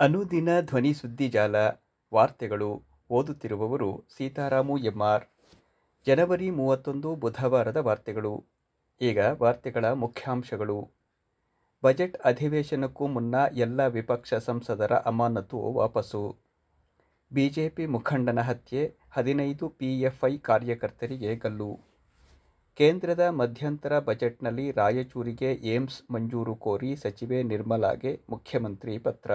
ಅನುದಿನ ಧ್ವನಿ ಸುದ್ದಿಜಾಲ ವಾರ್ತೆಗಳು ಓದುತ್ತಿರುವವರು ಸೀತಾರಾಮು ಎಂಆರ್. ಜನವರಿ ಮೂವತ್ತೊಂದು ಬುಧವಾರದ ವಾರ್ತೆಗಳು. ಈಗ ವಾರ್ತೆಗಳ ಮುಖ್ಯಾಂಶಗಳು. ಬಜೆಟ್ ಅಧಿವೇಶನಕ್ಕೂ ಮುನ್ನ ಎಲ್ಲ ವಿಪಕ್ಷ ಸಂಸದರ ಅಮಾನತು ವಾಪಸ್ಸು ಬಿಜೆಪಿ ಮುಖಂಡನ ಹತ್ಯೆ ಹದಿನೈದು ಪಿಎಫ್ಐ ಕಾರ್ಯಕರ್ತರಿಗೆ ಗಲ್ಲು. ಕೇಂದ್ರದ ಮಧ್ಯಂತರ ಬಜೆಟ್ನಲ್ಲಿ ರಾಯಚೂರಿಗೆ ಏಮ್ಸ್ ಮಂಜೂರು ಕೋರಿ ಸಚಿವೆ ನಿರ್ಮಲಾಗೆ ಮುಖ್ಯಮಂತ್ರಿ ಪತ್ರ.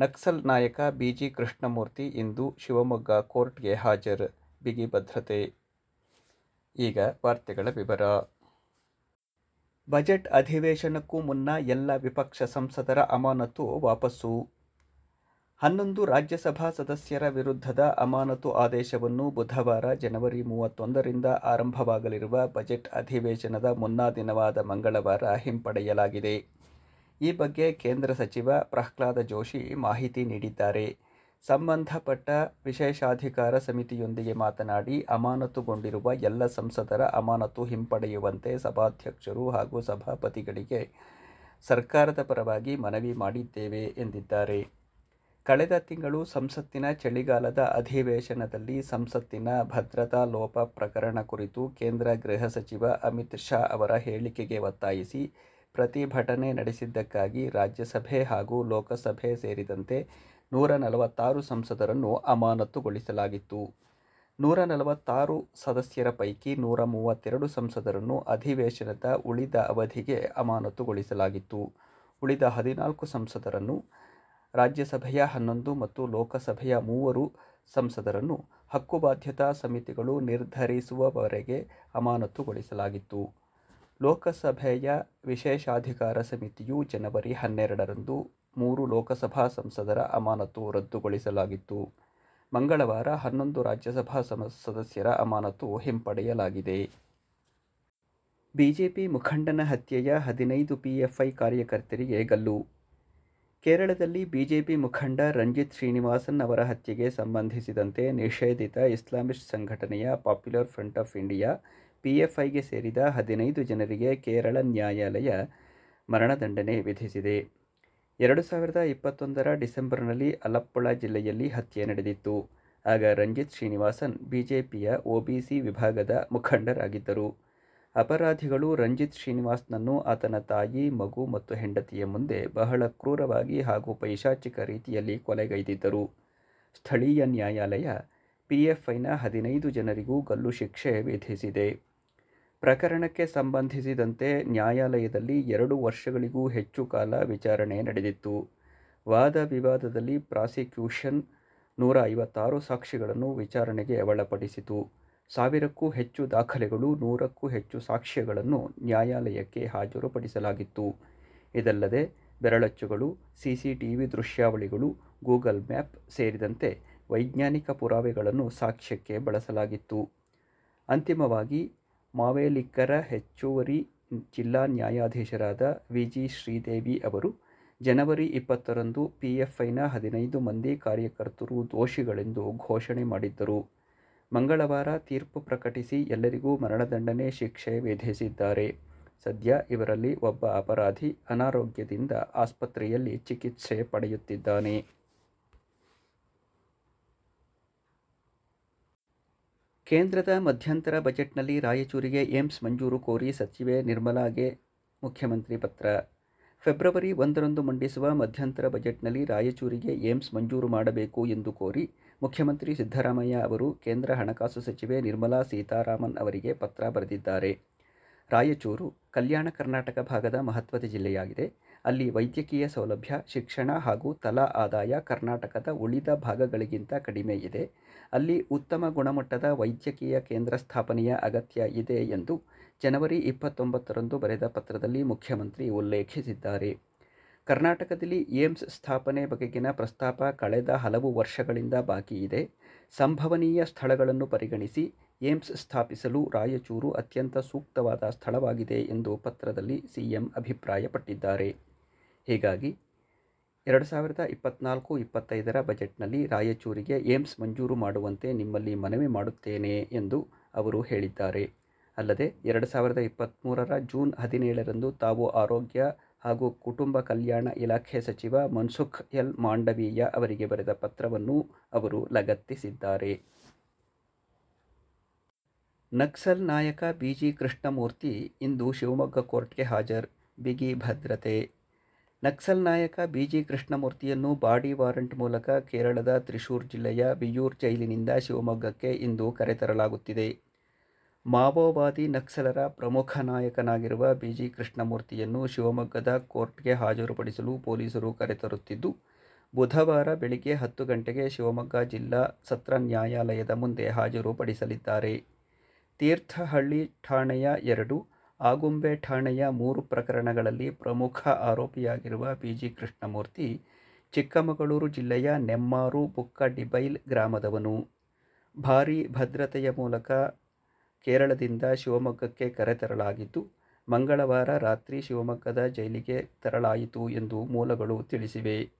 ನಕ್ಸಲ್ ನಾಯಕ ಬಿಜಿ ಕೃಷ್ಣಮೂರ್ತಿ ಇಂದು ಶಿವಮೊಗ್ಗ ಕೋರ್ಟ್ಗೆ ಹಾಜರು. ಬಿಗಿ ಭದ್ರತೆ. ಈಗ ವಾರ್ತೆಗಳ ವಿವರ. ಬಜೆಟ್ ಅಧಿವೇಶನಕ್ಕೂ ಮುನ್ನ ಎಲ್ಲ ವಿಪಕ್ಷ ಸಂಸದರ ಅಮಾನತು ವಾಪಸ್ಸು. ಹನ್ನೊಂದು ರಾಜ್ಯಸಭಾ ಸದಸ್ಯರ ವಿರುದ್ಧದ ಅಮಾನತು ಆದೇಶವನ್ನು ಬುಧವಾರ ಜನವರಿ ಮೂವತ್ತೊಂದರಿಂದ ಆರಂಭವಾಗಲಿರುವ ಬಜೆಟ್ ಅಧಿವೇಶನದ ಮುನ್ನಾ ದಿನವಾದ ಮಂಗಳವಾರ ಹಿಂಪಡೆಯಲಾಗಿದೆ. ಈ ಬಗ್ಗೆ ಕೇಂದ್ರ ಸಚಿವ ಪ್ರಹ್ಲಾದ ಜೋಶಿ ಮಾಹಿತಿ ನೀಡಿದ್ದಾರೆ. ಸಂಬಂಧಪಟ್ಟ ವಿಶೇಷಾಧಿಕಾರ ಸಮಿತಿಯೊಂದಿಗೆ ಮಾತನಾಡಿ, ಅಮಾನತುಗೊಂಡಿರುವ ಎಲ್ಲ ಸಂಸದರ ಅಮಾನತು ಹಿಂಪಡೆಯುವಂತೆ ಸಭಾಧ್ಯಕ್ಷರು ಹಾಗೂ ಸಭಾಪತಿಗಳಿಗೆ ಸರ್ಕಾರದ ಪರವಾಗಿ ಮನವಿ ಮಾಡಿದ್ದೇವೆ ಎಂದಿದ್ದಾರೆ. ಕಳೆದ ತಿಂಗಳು ಸಂಸತ್ತಿನ ಚಳಿಗಾಲದ ಅಧಿವೇಶನದಲ್ಲಿ ಸಂಸತ್ತಿನ ಭದ್ರತಾ ಲೋಪ ಪ್ರಕರಣ ಕುರಿತು ಕೇಂದ್ರ ಗೃಹ ಸಚಿವ ಅಮಿತ್ ಶಾ ಅವರ ಹೇಳಿಕೆಗೆ ಒತ್ತಾಯಿಸಿ ಪ್ರತಿಭಟನೆ ನಡೆಸಿದ್ದಕ್ಕಾಗಿ ರಾಜ್ಯಸಭೆ ಹಾಗೂ ಲೋಕಸಭೆ ಸೇರಿದಂತೆ ನೂರ ನಲವತ್ತಾರು ಸಂಸದರನ್ನು ಅಮಾನತುಗೊಳಿಸಲಾಗಿತ್ತು. ನೂರ ನಲವತ್ತಾರು ಸದಸ್ಯರ ಪೈಕಿ ನೂರ ಮೂವತ್ತೆರಡು ಸಂಸದರನ್ನು ಅಧಿವೇಶನದ ಉಳಿದ ಅವಧಿಗೆ ಅಮಾನತುಗೊಳಿಸಲಾಗಿತ್ತು. ಉಳಿದ ಹದಿನಾಲ್ಕು ಸಂಸದರನ್ನು ರಾಜ್ಯಸಭೆಯ ಹನ್ನೊಂದು ಮತ್ತು ಲೋಕಸಭೆಯ ಮೂವರು ಸಂಸದರನ್ನು ಹಕ್ಕುಬಾಧ್ಯತಾ ಸಮಿತಿಗಳು ನಿರ್ಧರಿಸುವವರೆಗೆ ಅಮಾನತುಗೊಳಿಸಲಾಗಿತ್ತು. ಲೋಕಸಭೆಯ ವಿಶೇಷಾಧಿಕಾರ ಸಮಿತಿಯು ಜನವರಿ ಹನ್ನೆರಡರಂದು ಮೂರು ಲೋಕಸಭಾ ಸಂಸದರ ಅಮಾನತು ರದ್ದುಗೊಳಿಸಲಾಗಿತ್ತು. ಮಂಗಳವಾರ ಹನ್ನೊಂದು ರಾಜ್ಯಸಭಾ ಸದಸ್ಯರ ಅಮಾನತು ಹಿಂಪಡೆಯಲಾಗಿದೆ. ಬಿಜೆಪಿ ಮುಖಂಡನ ಹತ್ಯೆಯ ಹದಿನೈದು ಪಿಎಫ್ಐ ಕಾರ್ಯಕರ್ತರಿಗೆ ಗಲ್ಲು. ಕೇರಳದಲ್ಲಿ ಬಿಜೆಪಿ ಮುಖಂಡ ರಂಜಿತ್ ಶ್ರೀನಿವಾಸನ್ ಅವರ ಹತ್ಯೆಗೆ ಸಂಬಂಧಿಸಿದಂತೆ ನಿಷೇಧಿತ ಇಸ್ಲಾಮಿಸ್ಟ್ ಸಂಘಟನೆಯ ಪಾಪ್ಯುಲರ್ ಫ್ರಂಟ್ ಆಫ್ ಇಂಡಿಯಾ ಪಿಎಫ್ಐಗೆ ಸೇರಿದ ಹದಿನೈದು ಜನರಿಗೆ ಕೇರಳ ನ್ಯಾಯಾಲಯ ಮರಣದಂಡನೆ ವಿಧಿಸಿದೆ. ಎರಡು ಸಾವಿರದ ಇಪ್ಪತ್ತೊಂದರ ಡಿಸೆಂಬರ್ನಲ್ಲಿ ಅಲಪ್ಪುಳ ಜಿಲ್ಲೆಯಲ್ಲಿ ಹತ್ಯೆ ನಡೆದಿತ್ತು. ಆಗ ರಂಜಿತ್ ಶ್ರೀನಿವಾಸನ್ ಬಿಜೆಪಿಯ ಒಬಿಸಿ ವಿಭಾಗದ ಮುಖಂಡರಾಗಿದ್ದರು. ಅಪರಾಧಿಗಳು ರಂಜಿತ್ ಶ್ರೀನಿವಾಸ್ನನ್ನು ಆತನ ತಾಯಿ, ಮಗು ಮತ್ತು ಹೆಂಡತಿಯ ಮುಂದೆ ಬಹಳ ಕ್ರೂರವಾಗಿ ಹಾಗೂ ಪೈಶಾಚಿಕ ರೀತಿಯಲ್ಲಿ ಕೊಲೆಗೈದಿದ್ದರು. ಸ್ಥಳೀಯ ನ್ಯಾಯಾಲಯ ಪಿಎಫ್ಐನ ಹದಿನೈದು ಜನರಿಗೂ ಗಲ್ಲು ಶಿಕ್ಷೆ ವಿಧಿಸಿದೆ. ಪ್ರಕರಣಕ್ಕೆ ಸಂಬಂಧಿಸಿದಂತೆ ನ್ಯಾಯಾಲಯದಲ್ಲಿ ಎರಡು ವರ್ಷಗಳಿಗೂ ಹೆಚ್ಚು ಕಾಲ ವಿಚಾರಣೆ ನಡೆದಿತ್ತು. ವಾದ ವಿವಾದದಲ್ಲಿ ಪ್ರಾಸಿಕ್ಯೂಷನ್ ನೂರ ಐವತ್ತಾರು ಸಾಕ್ಷಿಗಳನ್ನು ವಿಚಾರಣೆಗೆ ಒಳಪಡಿಸಿತು ಸಾವಿರಕ್ಕೂ ಹೆಚ್ಚು ದಾಖಲೆಗಳು, ನೂರಕ್ಕೂ ಹೆಚ್ಚು ಸಾಕ್ಷ್ಯಗಳನ್ನು ನ್ಯಾಯಾಲಯಕ್ಕೆ ಹಾಜರುಪಡಿಸಲಾಗಿತ್ತು. ಇದಲ್ಲದೆ, ಬೆರಳಚ್ಚುಗಳು, ಸಿಸಿಟಿವಿ ದೃಶ್ಯಾವಳಿಗಳು, ಗೂಗಲ್ ಮ್ಯಾಪ್ ಸೇರಿದಂತೆ ವೈಜ್ಞಾನಿಕ ಪುರಾವೆಗಳನ್ನು ಸಾಕ್ಷ್ಯಕ್ಕೆ ಬಳಸಲಾಗಿತ್ತು. ಅಂತಿಮವಾಗಿ ಮಾವೇಲಿಕ್ಕರ ಹೆಚ್ಚುವರಿ ಜಿಲ್ಲಾ ನ್ಯಾಯಾಧೀಶರಾದ ವಿಜಿ ಶ್ರೀದೇವಿ ಅವರು ಜನವರಿ ಇಪ್ಪತ್ತರಂದು ಪಿ ಎಫ್ ಐನ ಹದಿನೈದು ಮಂದಿ ಕಾರ್ಯಕರ್ತರು ದೋಷಿಗಳೆಂದು ಘೋಷಣೆ ಮಾಡಿದ್ದರು. ಮಂಗಳವಾರ ತೀರ್ಪು ಪ್ರಕಟಿಸಿ ಎಲ್ಲರಿಗೂ ಮರಣದಂಡನೆ ಶಿಕ್ಷೆ ವಿಧಿಸಿದ್ದಾರೆ. ಸದ್ಯ ಇವರಲ್ಲಿ ಒಬ್ಬ ಅಪರಾಧಿ ಅನಾರೋಗ್ಯದಿಂದ ಆಸ್ಪತ್ರೆಯಲ್ಲಿ ಚಿಕಿತ್ಸೆ ಪಡೆಯುತ್ತಿದ್ದಾನೆ. ಕೇಂದ್ರದ ಮಧ್ಯಂತರ ಬಜೆಟ್ನಲ್ಲಿ ರಾಯಚೂರಿಗೆ ಏಮ್ಸ್ ಮಂಜೂರು ಕೋರಿ ಸಚಿವೆ ನಿರ್ಮಲಾಗೆ ಮುಖ್ಯಮಂತ್ರಿ ಪತ್ರ. ಫೆಬ್ರವರಿ ಒಂದರಂದು ಮಂಡಿಸುವ ಮಧ್ಯಂತರ ಬಜೆಟ್ನಲ್ಲಿ ರಾಯಚೂರಿಗೆ ಏಮ್ಸ್ ಮಂಜೂರು ಮಾಡಬೇಕು ಎಂದು ಕೋರಿ ಮುಖ್ಯಮಂತ್ರಿ ಸಿದ್ದರಾಮಯ್ಯ ಅವರು ಕೇಂದ್ರ ಹಣಕಾಸು ಸಚಿವೆ ನಿರ್ಮಲಾ ಸೀತಾರಾಮನ್ ಅವರಿಗೆ ಪತ್ರ ಬರೆದಿದ್ದಾರೆ. ರಾಯಚೂರು, ಕಲ್ಯಾಣ ಕರ್ನಾಟಕ ಭಾಗದ ಮಹತ್ವದ ಜಿಲ್ಲೆಯಾಗಿದೆ. ಅಲ್ಲಿ ವೈದ್ಯಕೀಯ ಸೌಲಭ್ಯ, ಶಿಕ್ಷಣ ಹಾಗೂ ತಲಾ ಆದಾಯ ಕರ್ನಾಟಕದ ಉಳಿದ ಭಾಗಗಳಿಗಿಂತ ಕಡಿಮೆ ಇದೆ. ಅಲ್ಲಿ ಉತ್ತಮ ಗುಣಮಟ್ಟದ ವೈದ್ಯಕೀಯ ಕೇಂದ್ರ ಸ್ಥಾಪನೆಯ ಅಗತ್ಯ ಇದೆ ಎಂದು ಜನವರಿ ಇಪ್ಪತ್ತೊಂಬತ್ತರಂದು ಬರೆದ ಪತ್ರದಲ್ಲಿ ಮುಖ್ಯಮಂತ್ರಿ ಉಲ್ಲೇಖಿಸಿದ್ದಾರೆ. ಕರ್ನಾಟಕದಲ್ಲಿ ಏಮ್ಸ್ ಸ್ಥಾಪನೆ ಬಗೆಗಿನ ಪ್ರಸ್ತಾಪ ಕಳೆದ ಹಲವು ವರ್ಷಗಳಿಂದ ಬಾಕಿ ಇದೆ. ಸಂಭವನೀಯ ಸ್ಥಳಗಳನ್ನು ಪರಿಗಣಿಸಿ ಏಮ್ಸ್ ಸ್ಥಾಪಿಸಲು ರಾಯಚೂರು ಅತ್ಯಂತ ಸೂಕ್ತವಾದ ಸ್ಥಳವಾಗಿದೆ ಎಂದು ಪತ್ರದಲ್ಲಿ ಸಿಎಂ ಅಭಿಪ್ರಾಯಪಟ್ಟಿದ್ದಾರೆ. ಹೀಗಾಗಿ ಎರಡು ಸಾವಿರದ ಇಪ್ಪತ್ನಾಲ್ಕು, ಇಪ್ಪತ್ತೈದರ ಬಜೆಟ್ನಲ್ಲಿ ರಾಯಚೂರಿಗೆ ಏಮ್ಸ್ ಮಂಜೂರು ಮಾಡುವಂತೆ ನಿಮ್ಮಲ್ಲಿ ಮನವಿ ಮಾಡುತ್ತೇನೆ ಎಂದು ಅವರು ಹೇಳಿದ್ದಾರೆ. ಅಲ್ಲದೆ, ಎರಡು ಸಾವಿರದ ಇಪ್ಪತ್ತ್ಮೂರರ ಜೂನ್ ಹದಿನೇಳರಂದು ತಾವು ಆರೋಗ್ಯ ಹಾಗೂ ಕುಟುಂಬ ಕಲ್ಯಾಣ ಇಲಾಖೆ ಸಚಿವ ಮನ್ಸುಖ್ ಎಲ್ ಮಾಂಡವೀಯ ಅವರಿಗೆ ಬರೆದ ಪತ್ರವನ್ನು ಅವರು ಲಗತ್ತಿಸಿದ್ದಾರೆ. ನಕ್ಸಲ್ ನಾಯಕ ಬಿಜಿ ಕೃಷ್ಣಮೂರ್ತಿ ಇಂದು ಶಿವಮೊಗ್ಗ ಕೋರ್ಟ್ಗೆ ಹಾಜರ್. ಬಿಗಿ ಭದ್ರತೆ ನಕ್ಸಲ್ ನಾಯಕ ಬಿಜಿ ಕೃಷ್ಣಮೂರ್ತಿಯನ್ನು ಬಾಡಿ ವಾರಂಟ್ ಮೂಲಕ ಕೇರಳದ ತ್ರಿಶೂರ್ ಜಿಲ್ಲೆಯ ಬಿಯೂರ್ ಜೈಲಿನಿಂದ ಶಿವಮೊಗ್ಗಕ್ಕೆ ಇಂದು ಕರೆತರಲಾಗುತ್ತಿದೆ ಮಾವೋವಾದಿ ನಕ್ಸಲರ ಪ್ರಮುಖ ನಾಯಕನಾಗಿರುವ ಬಿಜಿ ಕೃಷ್ಣಮೂರ್ತಿಯನ್ನು ಶಿವಮೊಗ್ಗದ ಕೋರ್ಟ್ಗೆ ಹಾಜರುಪಡಿಸಲು ಪೊಲೀಸರು ಕರೆತರುತ್ತಿದ್ದು ಬುಧವಾರ ಬೆಳಿಗ್ಗೆ ಹತ್ತು ಗಂಟೆಗೆ ಶಿವಮೊಗ್ಗ ಜಿಲ್ಲಾ ಸತ್ರ ನ್ಯಾಯಾಲಯದ ಮುಂದೆ ಹಾಜರುಪಡಿಸಲಿದ್ದಾರೆ. ತೀರ್ಥಹಳ್ಳಿ ಠಾಣೆಯ ಎರಡು ಆಗುಂಬೆ ಠಾಣೆಯ ಮೂರು ಪ್ರಕರಣಗಳಲ್ಲಿ ಪ್ರಮುಖ ಆರೋಪಿಯಾಗಿರುವ ಬಿಜಿ ಕೃಷ್ಣಮೂರ್ತಿ, ಚಿಕ್ಕಮಗಳೂರು ಜಿಲ್ಲೆಯ ನೆಮ್ಮಾರು ಬುಕ್ಕಡಿಬೈಲ್ ಗ್ರಾಮದವನು. ಭಾರೀ ಭದ್ರತೆಯ ಮೂಲಕ ಕೇರಳದಿಂದ ಶಿವಮೊಗ್ಗಕ್ಕೆ ಕರೆತರಲಾಗಿದ್ದು ಮಂಗಳವಾರ ರಾತ್ರಿ ಶಿವಮೊಗ್ಗದ ಜೈಲಿಗೆ ತರಲಾಯಿತು ಎಂದು ಮೂಲಗಳು ತಿಳಿಸಿವೆ.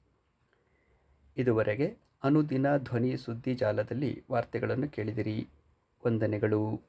ಇದುವರೆಗೆ ಅನುದಿನ ಧ್ವನಿ ಸುದ್ದಿ ಜಾಲದಲ್ಲಿ ವಾರ್ತೆಗಳನ್ನು ಕೇಳಿದಿರಿ. ವಂದನೆಗಳು.